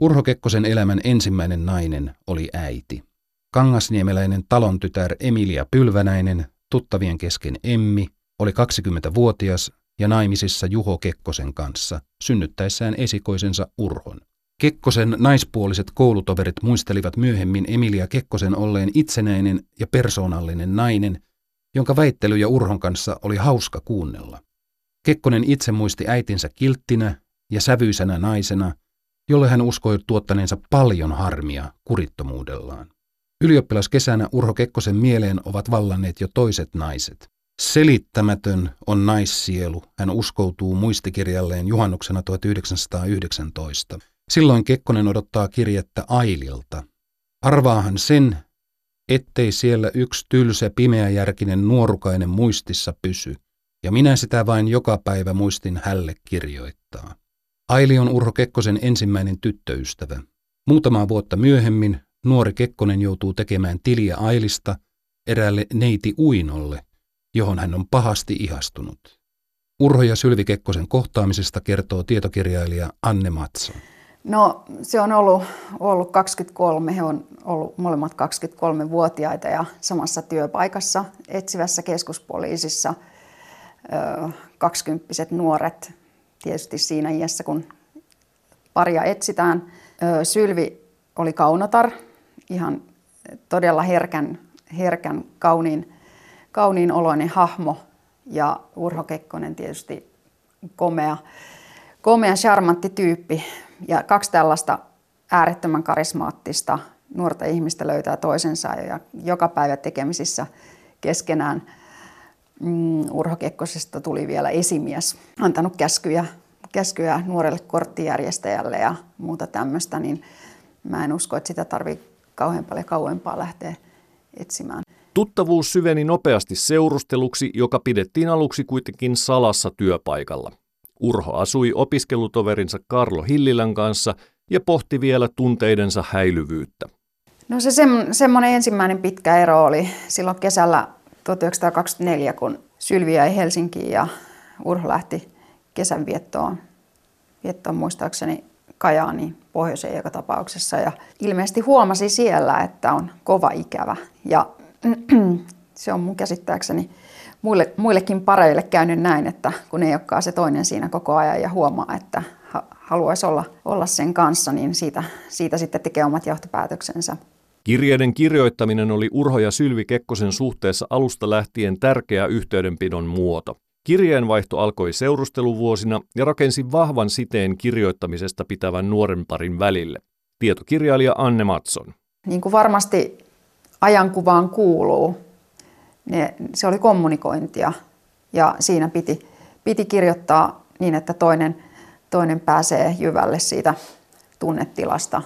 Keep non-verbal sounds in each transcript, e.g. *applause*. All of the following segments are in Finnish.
Urho Kekkosen elämän ensimmäinen nainen oli äiti. Kangasniemeläinen talon tytär Emilia Pylvänäinen, tuttavien kesken Emmi, oli 20-vuotias ja naimisissa Juho Kekkosen kanssa, synnyttäessään esikoisensa Urhon. Kekkosen naispuoliset koulutoverit muistelivat myöhemmin Emilia Kekkosen olleen itsenäinen ja persoonallinen nainen, jonka väittelyjä Urhon kanssa oli hauska kuunnella. Kekkonen itse muisti äitinsä kilttinä ja sävyisänä naisena, jolle hän uskoi tuottaneensa paljon harmia kurittomuudellaan. Ylioppilaskesänä Urho Kekkosen mieleen ovat vallanneet jo toiset naiset. Selittämätön on naissielu, hän uskoutuu muistikirjalleen juhannuksena 1919. Silloin Kekkonen odottaa kirjettä Aililta. Arvaahan sen, ettei siellä yksi tylsä pimeäjärkinen nuorukainen muistissa pysy, ja minä sitä vain joka päivä muistin hälle kirjoittaa. Aili on Urho Kekkosen ensimmäinen tyttöystävä. Muutamaa vuotta myöhemmin nuori Kekkonen joutuu tekemään tiliä Ailista eräälle neiti Uinolle, johon hän on pahasti ihastunut. Urho ja Sylvi Kekkosen kohtaamisesta kertoo tietokirjailija Anne Matson. No se on ollut, ollut 23, he on ollut molemmat 23-vuotiaita ja samassa työpaikassa etsivässä keskuspoliisissa. Kaksikymppiset nuoret tietysti siinä iässä, kun paria etsitään. Sylvi oli kaunotar, ihan todella herkän, herkän kauniin, kauniin oloinen hahmo ja Urho Kekkonen tietysti komea, komea charmantti tyyppi. Ja kaksi tällaista äärettömän karismaattista nuorta ihmistä löytää toisensa ja joka päivä tekemisissä keskenään. Mm, Urho Kekkosesta tuli vielä esimies, antanut käskyjä, käskyjä nuorelle korttijärjestäjälle ja muuta tämmöistä, niin mä en usko, että sitä tarvii kauhean paljon kauempaa lähteä etsimään. Tuttavuus syveni nopeasti seurusteluksi, joka pidettiin aluksi kuitenkin salassa työpaikalla. Urho asui opiskelutoverinsa Karlo Hillilän kanssa ja pohti vielä tunteidensa häilyvyyttä. No se semmoinen ensimmäinen pitkä ero oli silloin kesällä 1924, kun Sylvi jäi Helsinkiin ja Urho lähti kesänviettoon. Viettoon muistaakseni Kajaani pohjoiseen joka tapauksessa. Ja ilmeisesti huomasi siellä, että on kova ikävä. Ja *clears throat* se on mun käsittääkseni muille, muillekin pareille käynyt näin, että kun ei olekaan se toinen siinä koko ajan ja huomaa, että haluaisi olla, olla sen kanssa, niin siitä, siitä sitten tekee omat johtopäätöksensä. Kirjeiden kirjoittaminen oli Urho ja Sylvi Kekkosen suhteessa alusta lähtien tärkeä yhteydenpidon muoto. Kirjeenvaihto alkoi seurusteluvuosina ja rakensi vahvan siteen kirjoittamisesta pitävän nuoren parin välille. Tietokirjailija Anne Matson. Niin kuin varmasti ajankuvaan kuuluu, ne, se oli kommunikointia ja siinä piti, piti kirjoittaa niin, että toinen, toinen pääsee jyvälle siitä tunnetilasta.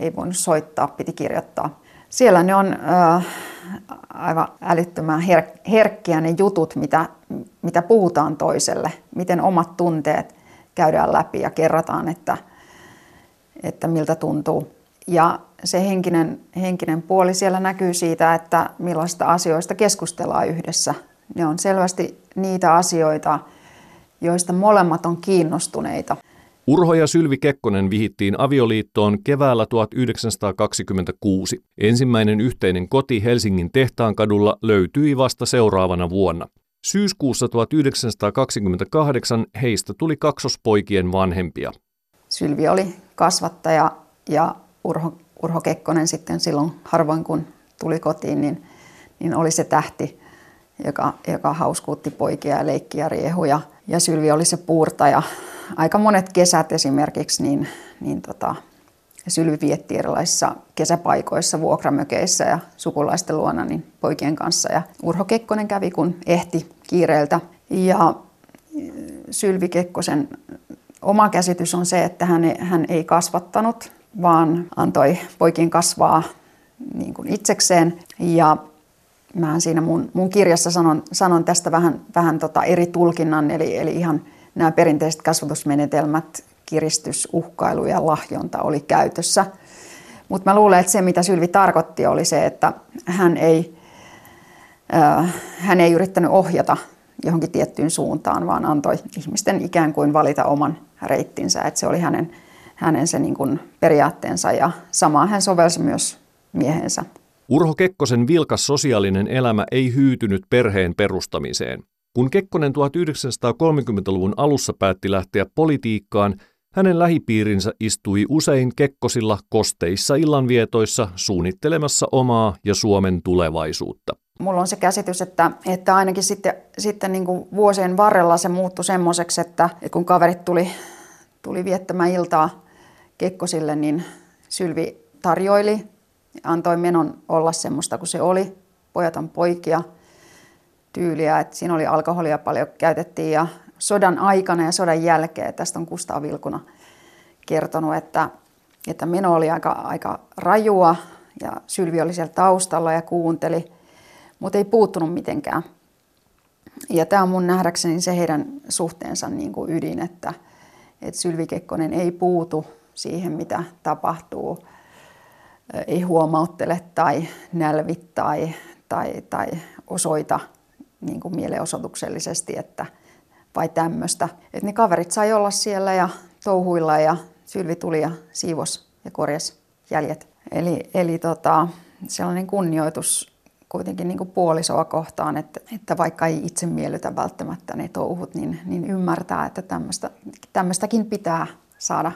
Ei voinut soittaa, piti kirjoittaa. Siellä ne on äh, aivan älyttömän her- herkkiä ne jutut, mitä, mitä puhutaan toiselle, miten omat tunteet käydään läpi ja kerrataan, että, että miltä tuntuu. Ja se henkinen, henkinen puoli siellä näkyy siitä, että millaista asioista keskustellaan yhdessä. Ne on selvästi niitä asioita, joista molemmat on kiinnostuneita. Urho ja Sylvi Kekkonen vihittiin avioliittoon keväällä 1926. Ensimmäinen yhteinen koti Helsingin Tehtaankadulla löytyi vasta seuraavana vuonna. Syyskuussa 1928 heistä tuli kaksospoikien vanhempia. Sylvi oli kasvattaja ja Urho, Urho Kekkonen sitten silloin harvoin kun tuli kotiin, niin, niin oli se tähti, joka, joka hauskuutti poikia ja leikkiä riehuja. Ja Sylvi oli se puurtaja. Aika monet kesät esimerkiksi, niin, niin tota, Sylvi vietti erilaisissa kesäpaikoissa, vuokramökeissä ja sukulaisten luona niin poikien kanssa. Ja Urho Kekkonen kävi, kun ehti kiireeltä. Ja Sylvi Kekkosen oma käsitys on se, että hän ei, hän ei kasvattanut vaan antoi poikien kasvaa niin kuin itsekseen. Ja mä siinä mun, mun kirjassa sanon, sanon tästä vähän, vähän tota eri tulkinnan, eli, eli ihan nämä perinteiset kasvatusmenetelmät, kiristys, uhkailu ja lahjonta oli käytössä. Mutta mä luulen, että se mitä Sylvi tarkoitti oli se, että hän ei, äh, hän ei yrittänyt ohjata johonkin tiettyyn suuntaan, vaan antoi ihmisten ikään kuin valita oman reittinsä. Että se oli hänen hänen se niin kuin periaatteensa ja samaa hän sovelsi myös miehensä. Urho Kekkosen vilkas sosiaalinen elämä ei hyytynyt perheen perustamiseen. Kun Kekkonen 1930-luvun alussa päätti lähteä politiikkaan, hänen lähipiirinsä istui usein Kekkosilla kosteissa illanvietoissa suunnittelemassa omaa ja Suomen tulevaisuutta. Mulla on se käsitys, että, että ainakin sitten, sitten niin kuin vuosien varrella se muuttui semmoiseksi, että, että kun kaverit tuli, tuli viettämään iltaa Kekkosille, niin Sylvi tarjoili, antoi menon olla semmoista kuin se oli. Pojat on poikia tyyliä, että siinä oli alkoholia paljon käytettiin ja sodan aikana ja sodan jälkeen, tästä on Kustaa Vilkuna kertonut, että, että meno oli aika, aika rajua ja Sylvi oli siellä taustalla ja kuunteli, mutta ei puuttunut mitenkään. Ja tämä on mun nähdäkseni se heidän suhteensa niin kuin ydin, että, että Sylvi Kekkonen ei puutu siihen, mitä tapahtuu, ei huomauttele tai nälvi tai, tai, tai osoita niin kuin mielenosoituksellisesti, että vai tämmöistä. Että ne kaverit sai olla siellä ja touhuilla ja Sylvi tuli ja siivos ja korjasi jäljet. Eli, eli tota, sellainen kunnioitus kuitenkin niin kuin puolisoa kohtaan, että, että vaikka ei itse miellytä välttämättä ne touhut, niin, niin ymmärtää, että tämmöistä, tämmöistäkin pitää saada,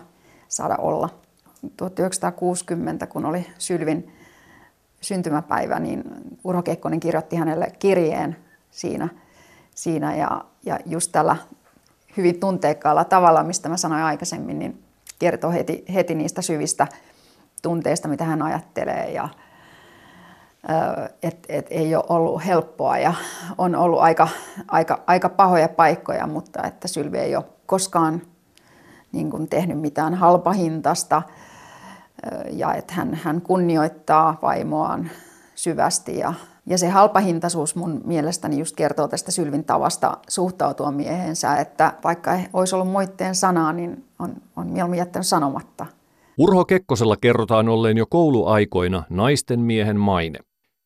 saada olla. 1960, kun oli Sylvin syntymäpäivä, niin Urho Kekkonen kirjoitti hänelle kirjeen siinä, siinä. Ja, ja just tällä hyvin tunteikkaalla tavalla, mistä mä sanoin aikaisemmin, niin kertoo heti, heti niistä syvistä tunteista, mitä hän ajattelee. Ja että et ei ole ollut helppoa ja on ollut aika, aika, aika pahoja paikkoja, mutta että Sylvi ei ole koskaan niin kuin tehnyt mitään halpahintasta ja että hän, hän kunnioittaa vaimoaan syvästi ja, ja se halpahintaisuus mun mielestäni just kertoo tästä Sylvin tavasta suhtautua miehensä, että vaikka ei olisi ollut moitteen sanaa, niin on, on mieluummin jättänyt sanomatta. Urho Kekkosella kerrotaan olleen jo kouluaikoina naisten miehen maine.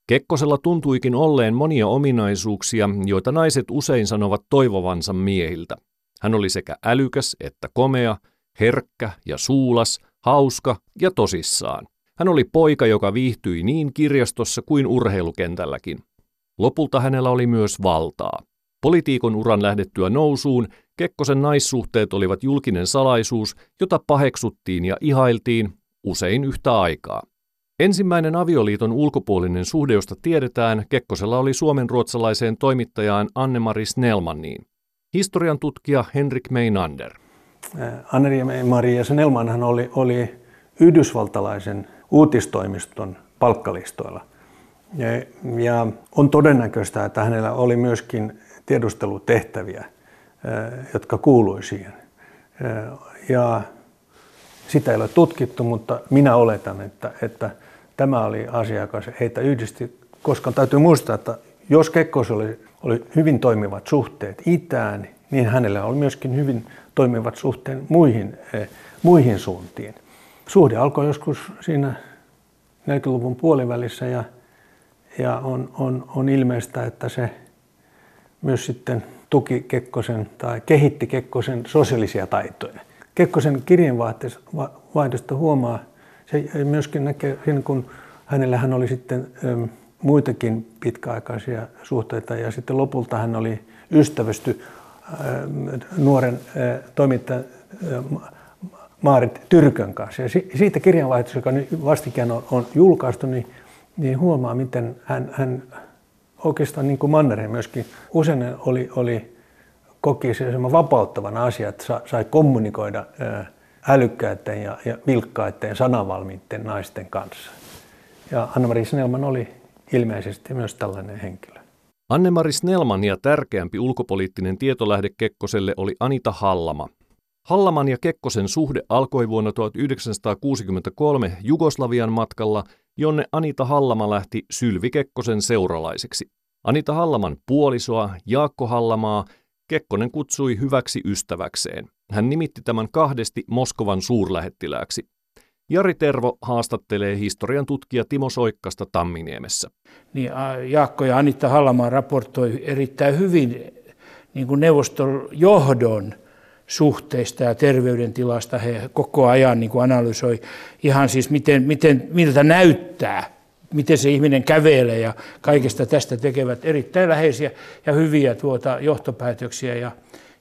Kekkosella tuntuikin olleen monia ominaisuuksia, joita naiset usein sanovat toivovansa miehiltä. Hän oli sekä älykäs että komea, herkkä ja suulas, hauska ja tosissaan. Hän oli poika, joka viihtyi niin kirjastossa kuin urheilukentälläkin. Lopulta hänellä oli myös valtaa. Politiikon uran lähdettyä nousuun Kekkosen naissuhteet olivat julkinen salaisuus, jota paheksuttiin ja ihailtiin, usein yhtä aikaa. Ensimmäinen avioliiton ulkopuolinen suhde, josta tiedetään, Kekkosella oli suomen ruotsalaiseen toimittajaan Anne-Mari Snellmanniin. Historian tutkija Henrik Meinander. Äh, Anne-Maria Snellmanhan oli, oli yhdysvaltalaisen uutistoimiston palkkalistoilla. Ja, on todennäköistä, että hänellä oli myöskin tiedustelutehtäviä, äh, jotka kuului siihen. Äh, ja sitä ei ole tutkittu, mutta minä oletan, että, että tämä oli asia, joka heitä yhdisti, koska täytyy muistaa, että jos Kekkos oli, oli hyvin toimivat suhteet itään, niin hänellä oli myöskin hyvin toimivat suhteet muihin, eh, muihin suuntiin. Suhde alkoi joskus siinä 40-luvun puolivälissä ja, ja on, on, on ilmeistä, että se myös sitten tuki Kekkosen tai kehitti Kekkosen sosiaalisia taitoja. Kekkosen kirjeenvaihdosta huomaa, se myöskin näkee siinä, kun hänellä hän oli sitten ähm, muitakin pitkäaikaisia suhteita ja sitten lopulta hän oli ystävysty ähm, nuoren äh, toimittajan äh, Maarit Tyrkön kanssa. Ja siitä kirjanvaihdossa, joka nyt vastikään on, on julkaistu, niin, niin huomaa, miten hän, hän oikeastaan niin kuin Mannerheim myöskin usein oli, oli koki se vapauttavan asia, että sai kommunikoida älykkäiden ja, ja vilkkaiden sanavalmiitten naisten kanssa. Ja Anna-Mari Snellman oli ilmeisesti myös tällainen henkilö. Anne-Mari Snellman ja tärkeämpi ulkopoliittinen tietolähde Kekkoselle oli Anita Hallama. Hallaman ja Kekkosen suhde alkoi vuonna 1963 Jugoslavian matkalla, jonne Anita Hallama lähti Sylvi Kekkosen seuralaiseksi. Anita Hallaman puolisoa, Jaakko Hallamaa, Kekkonen kutsui hyväksi ystäväkseen. Hän nimitti tämän kahdesti Moskovan suurlähettilääksi. Jari Tervo haastattelee historian tutkija Timo Soikkasta Tamminiemessä. Niin, Jaakko ja Anita Hallamaa raportoi erittäin hyvin niin kuin neuvoston johdon suhteista ja terveydentilasta he koko ajan niin kuin analysoi ihan siis miten, miten, miltä näyttää, miten se ihminen kävelee ja kaikesta tästä tekevät erittäin läheisiä ja hyviä tuota johtopäätöksiä ja,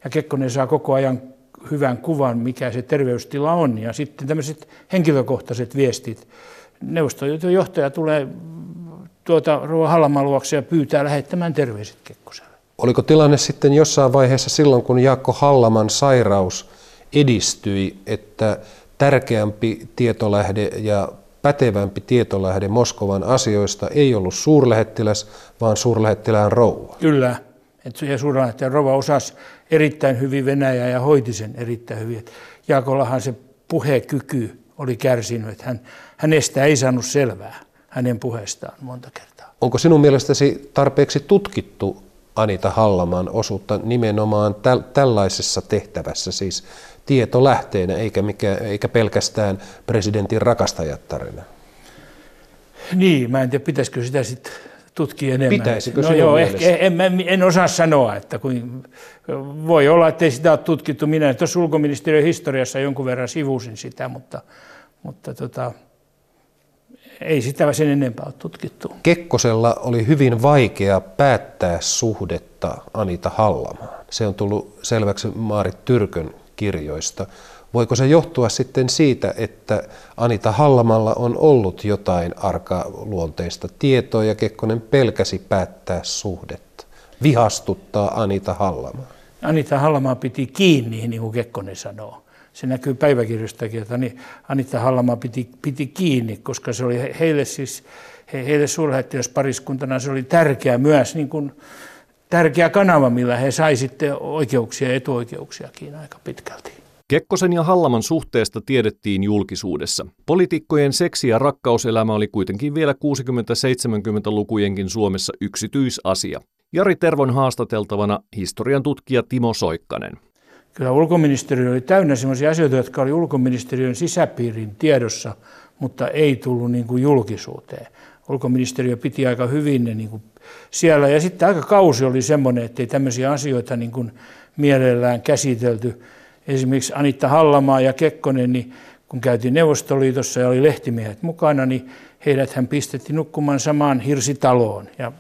ja Kekkonen saa koko ajan hyvän kuvan, mikä se terveystila on ja sitten tämmöiset henkilökohtaiset viestit. Neuvoston johtaja tulee tuota Hallaman luokse ja pyytää lähettämään terveiset Kekkoselle. Oliko tilanne sitten jossain vaiheessa silloin, kun Jaakko Hallaman sairaus edistyi, että tärkeämpi tietolähde ja pätevämpi tietolähde Moskovan asioista ei ollut suurlähettiläs, vaan suurlähettilään rouva? Kyllä. Että suurlähettilään rouva osasi erittäin hyvin Venäjää ja hoiti sen erittäin hyvin. Jaakollahan se puhekyky oli kärsinyt, että hän, hänestä ei saanut selvää hänen puheestaan monta kertaa. Onko sinun mielestäsi tarpeeksi tutkittu Anita Hallaman osuutta nimenomaan täl- tällaisessa tehtävässä, siis tietolähteenä eikä, mikä, eikä pelkästään presidentin rakastajattarina? Niin, mä en tiedä, pitäisikö sitä sitten tutkia enemmän. Pitäisikö no joo, ehkä, en, en, en osaa sanoa, että kun, voi olla, että ei sitä ole tutkittu. Minä tuossa ulkoministeriön historiassa jonkun verran sivusin sitä, mutta, mutta tota, ei sitä sen enempää ole tutkittu. Kekkosella oli hyvin vaikea päättää suhdetta Anita Hallamaan. Se on tullut selväksi Maarit Tyrkön kirjoista. Voiko se johtua sitten siitä, että Anita Hallamalla on ollut jotain arkaluonteista tietoa ja Kekkonen pelkäsi päättää suhdetta, vihastuttaa Anita Hallamaa? Anita Hallamaa piti kiinni, niin kuin Kekkonen sanoo se näkyy päiväkirjoistakin, että Anita Hallama piti, piti kiinni, koska se oli heille siis, he, heille pariskuntana se oli tärkeä myös niin kuin, tärkeä kanava, millä he sai sitten oikeuksia ja etuoikeuksiakin aika pitkälti. Kekkosen ja Hallaman suhteesta tiedettiin julkisuudessa. Poliitikkojen seksi- ja rakkauselämä oli kuitenkin vielä 60-70-lukujenkin Suomessa yksityisasia. Jari Tervon haastateltavana historian tutkija Timo Soikkanen kyllä ulkoministeriö oli täynnä sellaisia asioita, jotka oli ulkoministeriön sisäpiirin tiedossa, mutta ei tullut niin kuin julkisuuteen. Ulkoministeriö piti aika hyvin ne niin kuin siellä. Ja sitten aika kausi oli semmoinen, että ei tämmöisiä asioita niin kuin mielellään käsitelty. Esimerkiksi Anitta Hallamaa ja Kekkonen, niin kun käytiin Neuvostoliitossa ja oli lehtimiehet mukana, niin heidät hän pistettiin nukkumaan samaan hirsitaloon. Ja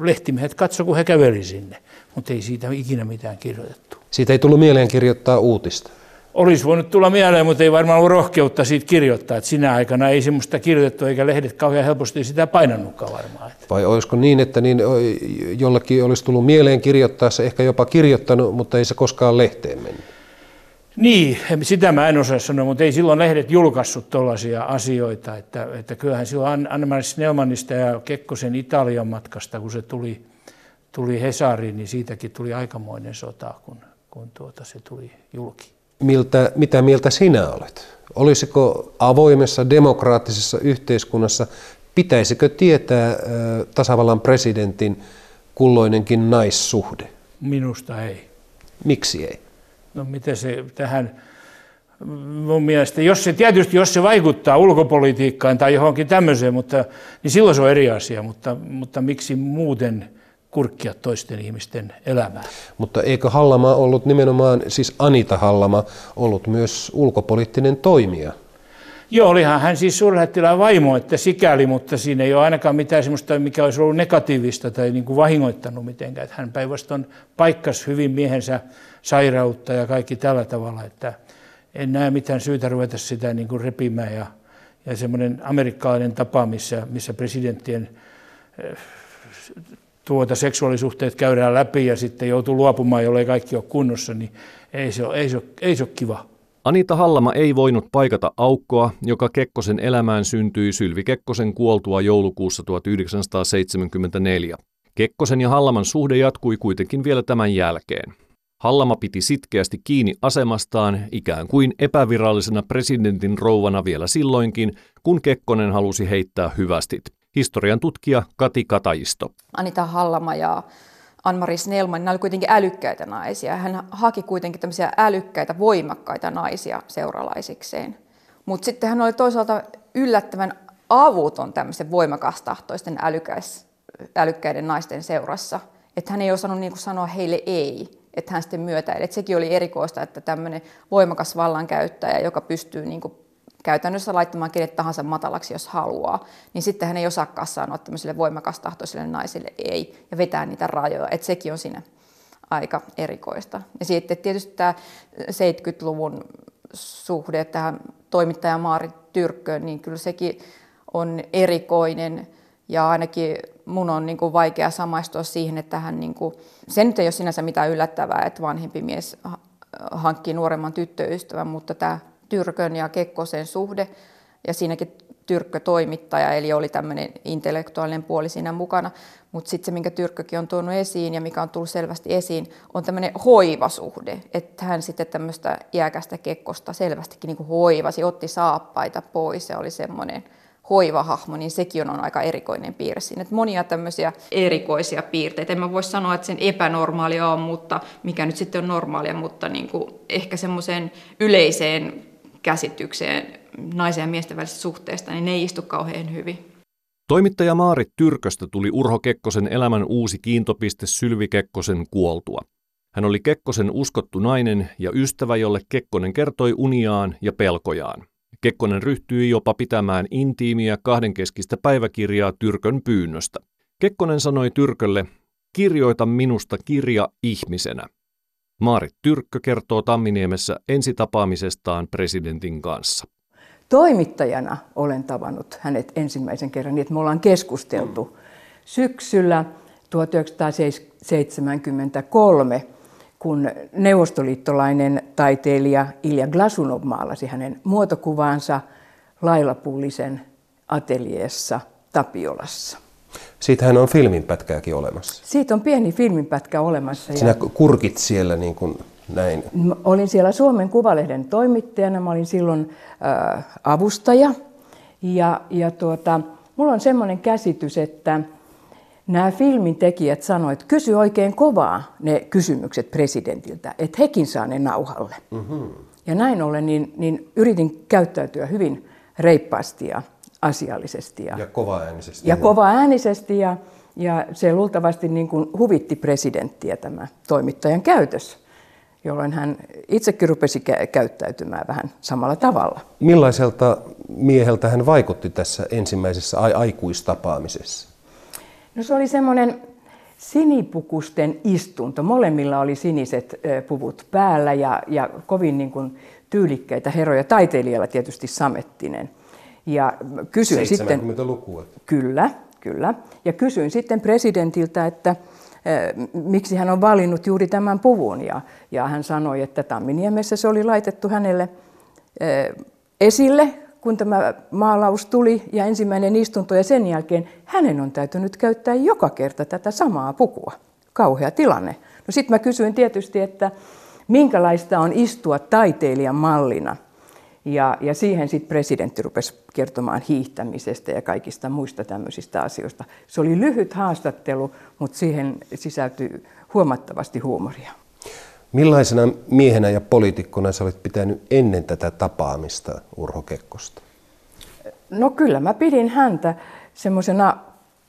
lehtimiehet katsoivat, kun he käveli sinne, mutta ei siitä ikinä mitään kirjoitettu. Siitä ei tullut mieleen kirjoittaa uutista. Olisi voinut tulla mieleen, mutta ei varmaan ollut rohkeutta siitä kirjoittaa. Että sinä aikana ei semmoista kirjoitettu, eikä lehdet kauhean helposti sitä painannutkaan varmaan. Vai olisiko niin, että niin jollekin olisi tullut mieleen kirjoittaa se, ehkä jopa kirjoittanut, mutta ei se koskaan lehteen mennyt? Niin, sitä mä en osaa sanoa, mutta ei silloin lehdet julkaissut tuollaisia asioita. Että, että kyllähän silloin Anne-Mari Snellmanista ja Kekkosen Italian matkasta, kun se tuli, tuli Hesariin, niin siitäkin tuli aikamoinen sota, kun kun tuota se tuli julki. Miltä, mitä mieltä sinä olet? Olisiko avoimessa demokraattisessa yhteiskunnassa, pitäisikö tietää tasavallan presidentin kulloinenkin naissuhde? Minusta ei. Miksi ei? No miten se tähän, mun mielestä, jos se tietysti, jos se vaikuttaa ulkopolitiikkaan tai johonkin tämmöiseen, mutta, niin silloin se on eri asia, mutta, mutta miksi muuten kurkkia toisten ihmisten elämää. Mutta eikö Hallama ollut nimenomaan, siis Anita Hallama, ollut myös ulkopoliittinen toimija? Joo, olihan hän siis suurlähettilään vaimo, että sikäli, mutta siinä ei ole ainakaan mitään sellaista, mikä olisi ollut negatiivista tai niin kuin vahingoittanut mitenkään. Että hän päinvastoin paikkasi hyvin miehensä sairautta ja kaikki tällä tavalla, että en näe mitään syytä ruveta sitä niin kuin repimään. Ja, ja semmoinen amerikkalainen tapa, missä, missä presidenttien eh, tuota seksuaalisuhteet käydään läpi ja sitten joutuu luopumaan, jollei kaikki ole kunnossa, niin ei se ole, ei se ole, ei se ole kiva. Anita Hallama ei voinut paikata aukkoa, joka Kekkosen elämään syntyi Sylvi Kekkosen kuoltua joulukuussa 1974. Kekkosen ja Hallaman suhde jatkui kuitenkin vielä tämän jälkeen. Hallama piti sitkeästi kiinni asemastaan ikään kuin epävirallisena presidentin rouvana vielä silloinkin, kun Kekkonen halusi heittää hyvästit historian tutkija Kati Katajisto. Anita Hallama ja Anmari Snellman, nämä olivat kuitenkin älykkäitä naisia. Hän haki kuitenkin tämmöisiä älykkäitä, voimakkaita naisia seuralaisikseen. Mutta sitten hän oli toisaalta yllättävän avuton tämmöisen voimakastahtoisten älykäis, älykkäiden naisten seurassa. Että hän ei osannut niin sanoa heille ei. Että hän sitten myötäili. Että sekin oli erikoista, että tämmöinen voimakas vallankäyttäjä, joka pystyy niin kuin käytännössä laittamaan kenet tahansa matalaksi, jos haluaa, niin sitten hän ei osaakaan sanoa tämmöisille voimakastahtoisille naisille ei ja vetää niitä rajoja. Että sekin on siinä aika erikoista. Ja sitten tietysti tämä 70-luvun suhde tähän toimittaja Maari Tyrkköön, niin kyllä sekin on erikoinen ja ainakin mun on niin kuin vaikea samaistua siihen, että hän, niin kuin, se nyt ei ole sinänsä mitään yllättävää, että vanhempi mies hankkii nuoremman tyttöystävän, mutta tämä Tyrkön ja Kekkosen suhde ja siinäkin Tyrkkö toimittaja, eli oli tämmöinen intellektuaalinen puoli siinä mukana. Mutta sitten se, minkä Tyrkkökin on tuonut esiin ja mikä on tullut selvästi esiin, on tämmöinen hoivasuhde. Että hän sitten tämmöistä iäkästä Kekkosta selvästikin niin hoivasi, otti saappaita pois ja oli semmoinen hoivahahmo, niin sekin on aika erikoinen piirre siinä. Että monia tämmöisiä erikoisia piirteitä. En mä voi sanoa, että sen epänormaalia on, mutta mikä nyt sitten on normaalia, mutta niin kuin ehkä semmoiseen yleiseen käsitykseen naisen ja miesten välisestä suhteesta, niin ne ei istu kauhean hyvin. Toimittaja Maarit Tyrköstä tuli Urho Kekkosen elämän uusi kiintopiste Sylvi Kekkosen kuoltua. Hän oli Kekkosen uskottu nainen ja ystävä, jolle Kekkonen kertoi uniaan ja pelkojaan. Kekkonen ryhtyi jopa pitämään intiimiä kahdenkeskistä päiväkirjaa Tyrkön pyynnöstä. Kekkonen sanoi Tyrkölle, kirjoita minusta kirja ihmisenä. Maarit Tyrkkö kertoo Tamminiemessä ensitapaamisestaan presidentin kanssa. Toimittajana olen tavannut hänet ensimmäisen kerran niin, että me ollaan keskusteltu syksyllä 1973, kun neuvostoliittolainen taiteilija Ilja Glasunov maalasi hänen muotokuvaansa Lailapullisen ateljeessa Tapiolassa. Siitähän on filminpätkääkin olemassa. Siitä on pieni filminpätkä olemassa. Sinä kurkit siellä niin kuin näin. Mä olin siellä Suomen Kuvalehden toimittajana, mä olin silloin äh, avustaja. Ja, ja tuota, mulla on semmoinen käsitys, että nämä filmin tekijät sanoivat, että kysy oikein kovaa ne kysymykset presidentiltä, että hekin saa ne nauhalle. Mm-hmm. Ja näin ollen niin, niin yritin käyttäytyä hyvin reippaasti ja asiallisesti. Ja, ja kova-äänisesti. Ja kova-äänisesti ja, ja se luultavasti niin kuin huvitti presidenttiä tämä toimittajan käytös, jolloin hän itsekin rupesi käyttäytymään vähän samalla tavalla. Millaiselta mieheltä hän vaikutti tässä ensimmäisessä aikuistapaamisessa? No se oli semmoinen sinipukusten istunto. Molemmilla oli siniset puvut päällä ja, ja kovin niin kuin tyylikkäitä heroja. Taiteilijalla tietysti samettinen. Ja kysyin 70-lukua. Sitten, kyllä, kyllä. Ja kysyin sitten presidentiltä, että miksi hän on valinnut juuri tämän puvun. Ja, ja hän sanoi, että Tamminiemessä se oli laitettu hänelle esille, kun tämä maalaus tuli ja ensimmäinen istunto. Ja sen jälkeen hänen on täytynyt käyttää joka kerta tätä samaa pukua. Kauhea tilanne. No sitten mä kysyin tietysti, että minkälaista on istua taiteilijan mallina – ja, ja siihen sitten presidentti rupesi kertomaan hiihtämisestä ja kaikista muista tämmöisistä asioista. Se oli lyhyt haastattelu, mutta siihen sisältyi huomattavasti huumoria. Millaisena miehenä ja poliitikkona sä olet pitänyt ennen tätä tapaamista Urho Kekkosta? No kyllä, mä pidin häntä semmoisena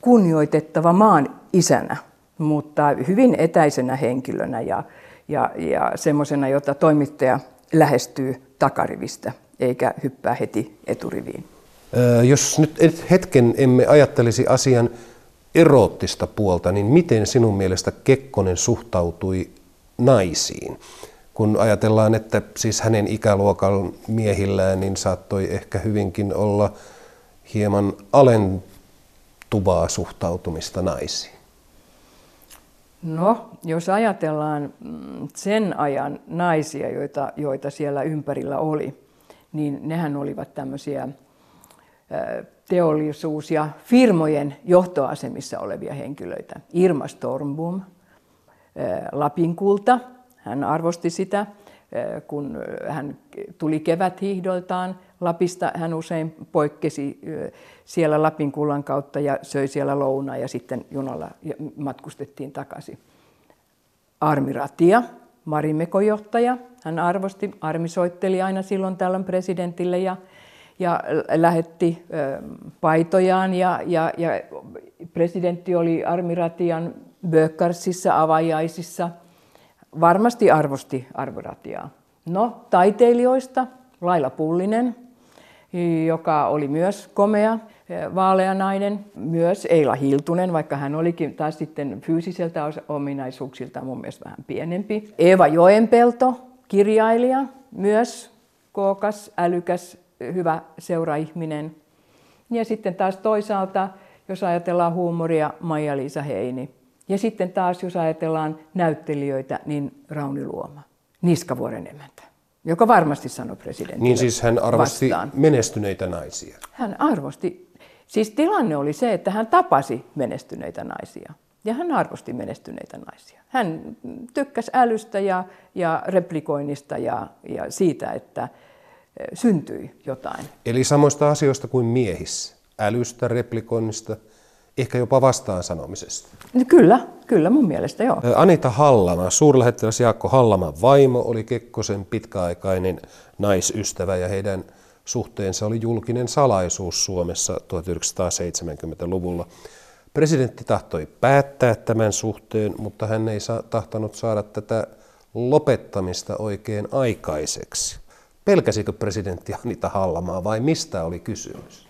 kunnioitettava maan isänä, mutta hyvin etäisenä henkilönä ja, ja, ja semmoisena, jota toimittaja lähestyy takarivistä eikä hyppää heti eturiviin. Jos nyt hetken emme ajattelisi asian eroottista puolta, niin miten sinun mielestä Kekkonen suhtautui naisiin? Kun ajatellaan, että siis hänen ikäluokan miehillään niin saattoi ehkä hyvinkin olla hieman alentuvaa suhtautumista naisiin. No, jos ajatellaan mm, sen ajan naisia, joita, joita siellä ympärillä oli, niin nehän olivat tämmöisiä teollisuus- ja firmojen johtoasemissa olevia henkilöitä. Irma Stormbom, Lapinkulta, hän arvosti sitä, kun hän tuli keväthiihdoltaan Lapista, hän usein poikkesi siellä Lapinkullan kautta ja söi siellä lounaa ja sitten junalla matkustettiin takaisin. Armi Ratia, Marimekojohtaja, hän arvosti, Armi soitteli aina silloin tällöin presidentille ja, ja lähetti paitojaan ja, ja, ja presidentti oli Armi Ratian Bökkarsissa avajaisissa. varmasti arvosti arvoratiaa. No, taiteilijoista Laila Pullinen, joka oli myös komea, vaalea nainen, myös Eila Hiltunen, vaikka hän olikin taas sitten fyysiseltä ominaisuuksilta mun mielestä vähän pienempi. Eeva Joenpelto, kirjailija, myös kookas, älykäs, hyvä seuraihminen. Ja sitten taas toisaalta, jos ajatellaan huumoria, Maija-Liisa Heini. Ja sitten taas, jos ajatellaan näyttelijöitä, niin Rauni Luoma, Niskavuoren emäntä, joka varmasti sanoi presidentille Niin siis hän arvosti vastaan. menestyneitä naisia. Hän arvosti, siis tilanne oli se, että hän tapasi menestyneitä naisia. Ja hän arvosti menestyneitä naisia. Hän tykkäsi älystä ja, ja replikoinnista ja, ja siitä, että eh, syntyi jotain. Eli samoista asioista kuin miehissä. Älystä, replikoinnista, ehkä jopa vastaan sanomisesta. No Kyllä, kyllä mun mielestä joo. Anita Hallama, suurlähettiläs Jaakko Hallaman vaimo, oli Kekkosen pitkäaikainen naisystävä ja heidän suhteensa oli julkinen salaisuus Suomessa 1970-luvulla. Presidentti tahtoi päättää tämän suhteen, mutta hän ei saa, tahtonut saada tätä lopettamista oikein aikaiseksi. Pelkäsikö presidentti Anita Hallamaa vai mistä oli kysymys?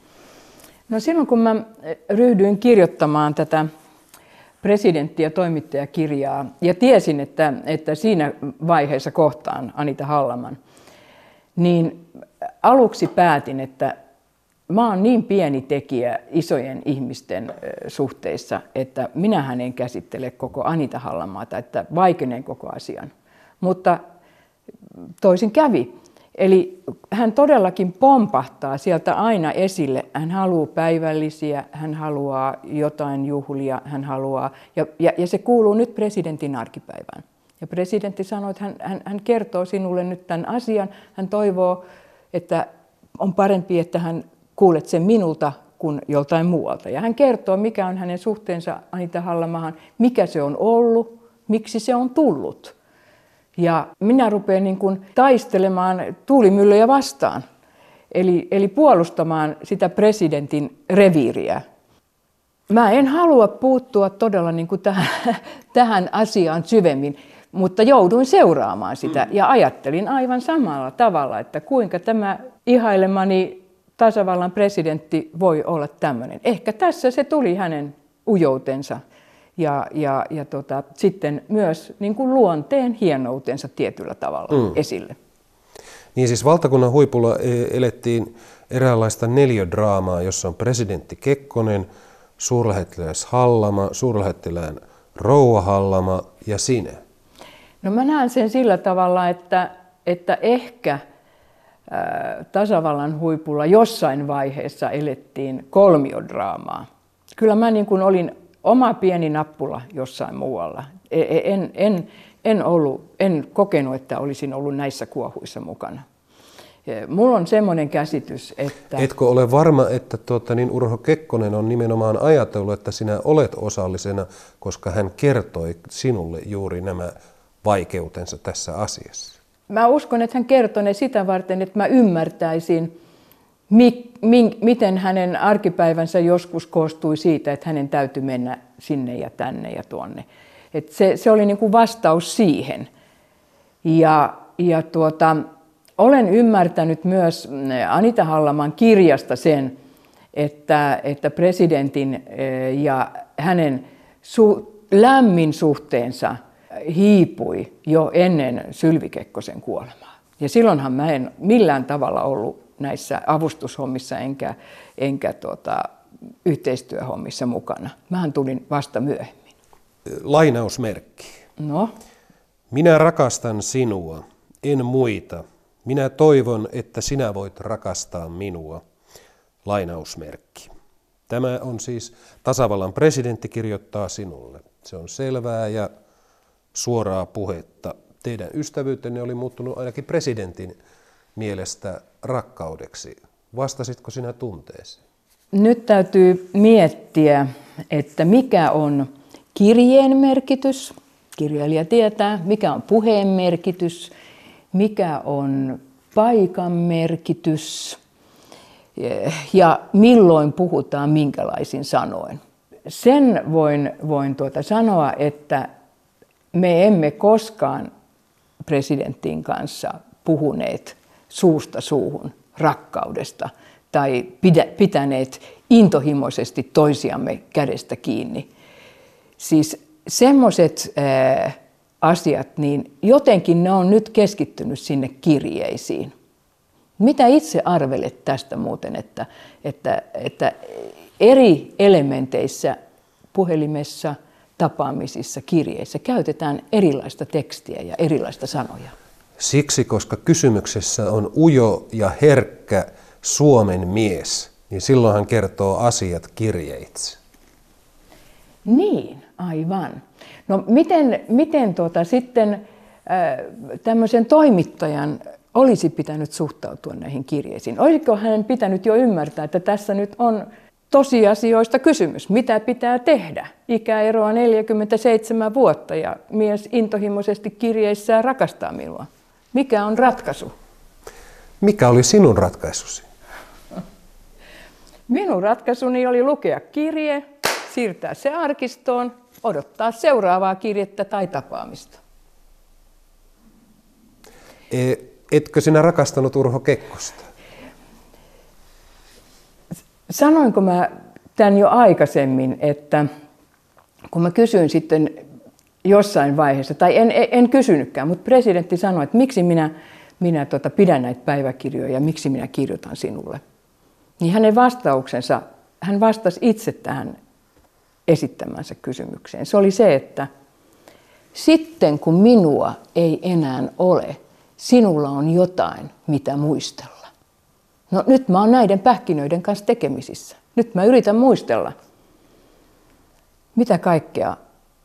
No silloin kun mä ryhdyin kirjoittamaan tätä presidentti- ja toimittajakirjaa ja tiesin, että, että siinä vaiheessa kohtaan Anita Hallaman, niin aluksi päätin, että mä oon niin pieni tekijä isojen ihmisten suhteissa, että minähän en käsittele koko Anita Hallamaata, että vaikenen koko asian. Mutta toisin kävi. Eli hän todellakin pompahtaa sieltä aina esille. Hän haluaa päivällisiä, hän haluaa jotain juhlia, hän haluaa, ja, ja, ja se kuuluu nyt presidentin arkipäivään. Ja presidentti sanoi, että hän, hän, hän kertoo sinulle nyt tämän asian. Hän toivoo, että on parempi, että hän kuulet sen minulta kuin joltain muualta. Ja hän kertoo, mikä on hänen suhteensa Anita Hallamahan, mikä se on ollut, miksi se on tullut. Ja minä rupean niin kuin taistelemaan tuulimyllyjä vastaan, eli, eli puolustamaan sitä presidentin reviiriä. Mä en halua puuttua todella niin kuin tähän, *laughs* tähän asiaan syvemmin, mutta jouduin seuraamaan sitä ja ajattelin aivan samalla tavalla, että kuinka tämä ihailemani tasavallan presidentti voi olla tämmöinen. Ehkä tässä se tuli hänen ujoutensa ja, ja, ja tota, sitten myös niin kuin luonteen hienoutensa tietyllä tavalla mm. esille. Niin siis valtakunnan huipulla e, elettiin eräänlaista neljödraamaa, jossa on presidentti Kekkonen, suurlähettiläs Hallama, suurlähettilään Rouva Hallama ja sinä. No mä näen sen sillä tavalla, että, että ehkä tasavallan huipulla jossain vaiheessa elettiin kolmiodraamaa. Kyllä mä niin kuin olin oma pieni nappula jossain muualla. E, en, en, en, ollut, en kokenut, että olisin ollut näissä kuohuissa mukana. Mulla on semmoinen käsitys, että... Etkö ole varma, että tuota, niin Urho Kekkonen on nimenomaan ajatellut, että sinä olet osallisena, koska hän kertoi sinulle juuri nämä vaikeutensa tässä asiassa? Mä uskon, että hän kertoi ne sitä varten, että mä ymmärtäisin, mi, mi, miten hänen arkipäivänsä joskus koostui siitä, että hänen täytyy mennä sinne ja tänne ja tuonne. Et se, se oli niin kuin vastaus siihen. Ja, ja tuota, olen ymmärtänyt myös Anita Hallaman kirjasta sen, että, että presidentin ja hänen su, lämmin suhteensa hiipui jo ennen Sylvi Kekkosen kuolemaa. Ja silloinhan mä en millään tavalla ollut näissä avustushommissa enkä, enkä tuota, yhteistyöhommissa mukana. Mähän tulin vasta myöhemmin. Lainausmerkki. No? Minä rakastan sinua, en muita. Minä toivon, että sinä voit rakastaa minua. Lainausmerkki. Tämä on siis tasavallan presidentti kirjoittaa sinulle. Se on selvää ja suoraa puhetta. Teidän ystävyytenne oli muuttunut ainakin presidentin mielestä rakkaudeksi. Vastasitko sinä tunteeseen? Nyt täytyy miettiä, että mikä on kirjeen merkitys. Kirjailija tietää, mikä on puheen merkitys, mikä on paikan merkitys ja milloin puhutaan minkälaisin sanoin. Sen voin, voin tuota sanoa, että me emme koskaan presidentin kanssa puhuneet suusta suuhun rakkaudesta tai pitäneet intohimoisesti toisiamme kädestä kiinni. Siis semmoiset asiat, niin jotenkin ne on nyt keskittynyt sinne kirjeisiin. Mitä itse arvelet tästä muuten, että, että, että eri elementeissä, puhelimessa, tapaamisissa, kirjeissä käytetään erilaista tekstiä ja erilaista sanoja? Siksi, koska kysymyksessä on ujo ja herkkä Suomen mies, niin silloin hän kertoo asiat kirjeitse. Niin, aivan. No miten, miten tuota, sitten äh, tämmöisen toimittajan olisi pitänyt suhtautua näihin kirjeisiin? Olisiko hän pitänyt jo ymmärtää, että tässä nyt on tosiasioista kysymys. Mitä pitää tehdä? Ikäeroa 47 vuotta ja mies intohimoisesti kirjeissään rakastaa minua. Mikä on ratkaisu? Mikä oli sinun ratkaisusi? Minun ratkaisuni oli lukea kirje, siirtää se arkistoon, odottaa seuraavaa kirjettä tai tapaamista. E, etkö sinä rakastanut Urho Kekkosta? Sanoinko mä tämän jo aikaisemmin, että kun mä kysyin sitten jossain vaiheessa, tai en, en kysynytkään, mutta presidentti sanoi, että miksi minä, minä tota, pidän näitä päiväkirjoja ja miksi minä kirjoitan sinulle. Niin hänen vastauksensa, hän vastasi itse tähän esittämänsä kysymykseen. Se oli se, että sitten kun minua ei enää ole, sinulla on jotain, mitä muistella. No nyt mä oon näiden pähkinöiden kanssa tekemisissä. Nyt mä yritän muistella, mitä kaikkea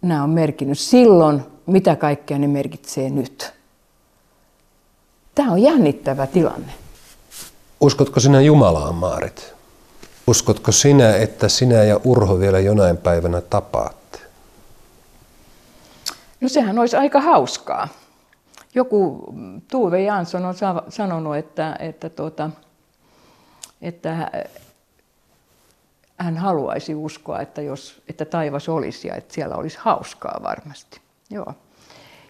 nämä on merkinnyt silloin, mitä kaikkea ne merkitsee nyt. Tämä on jännittävä tilanne. Uskotko sinä Jumalaan, Maarit? Uskotko sinä, että sinä ja Urho vielä jonain päivänä tapaatte? No sehän olisi aika hauskaa. Joku Tuve Jansson on sanonut, että, että, tuota, että hän haluaisi uskoa, että, jos, että taivas olisi ja että siellä olisi hauskaa varmasti. Joo.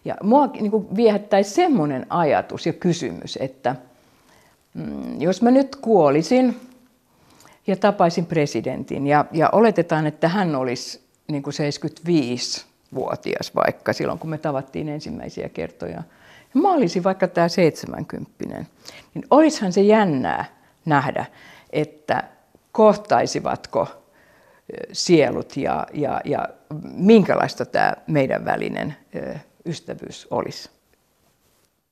Ja mua niin viehättäisi semmoinen ajatus ja kysymys, että mm, jos mä nyt kuolisin ja tapaisin presidentin ja, ja oletetaan, että hän olisi niin kuin 75-vuotias vaikka silloin, kun me tavattiin ensimmäisiä kertoja. Ja mä olisin vaikka tämä 70 niin olisihan se jännää nähdä, että kohtaisivatko sielut ja, ja, ja minkälaista tämä meidän välinen ystävyys olisi.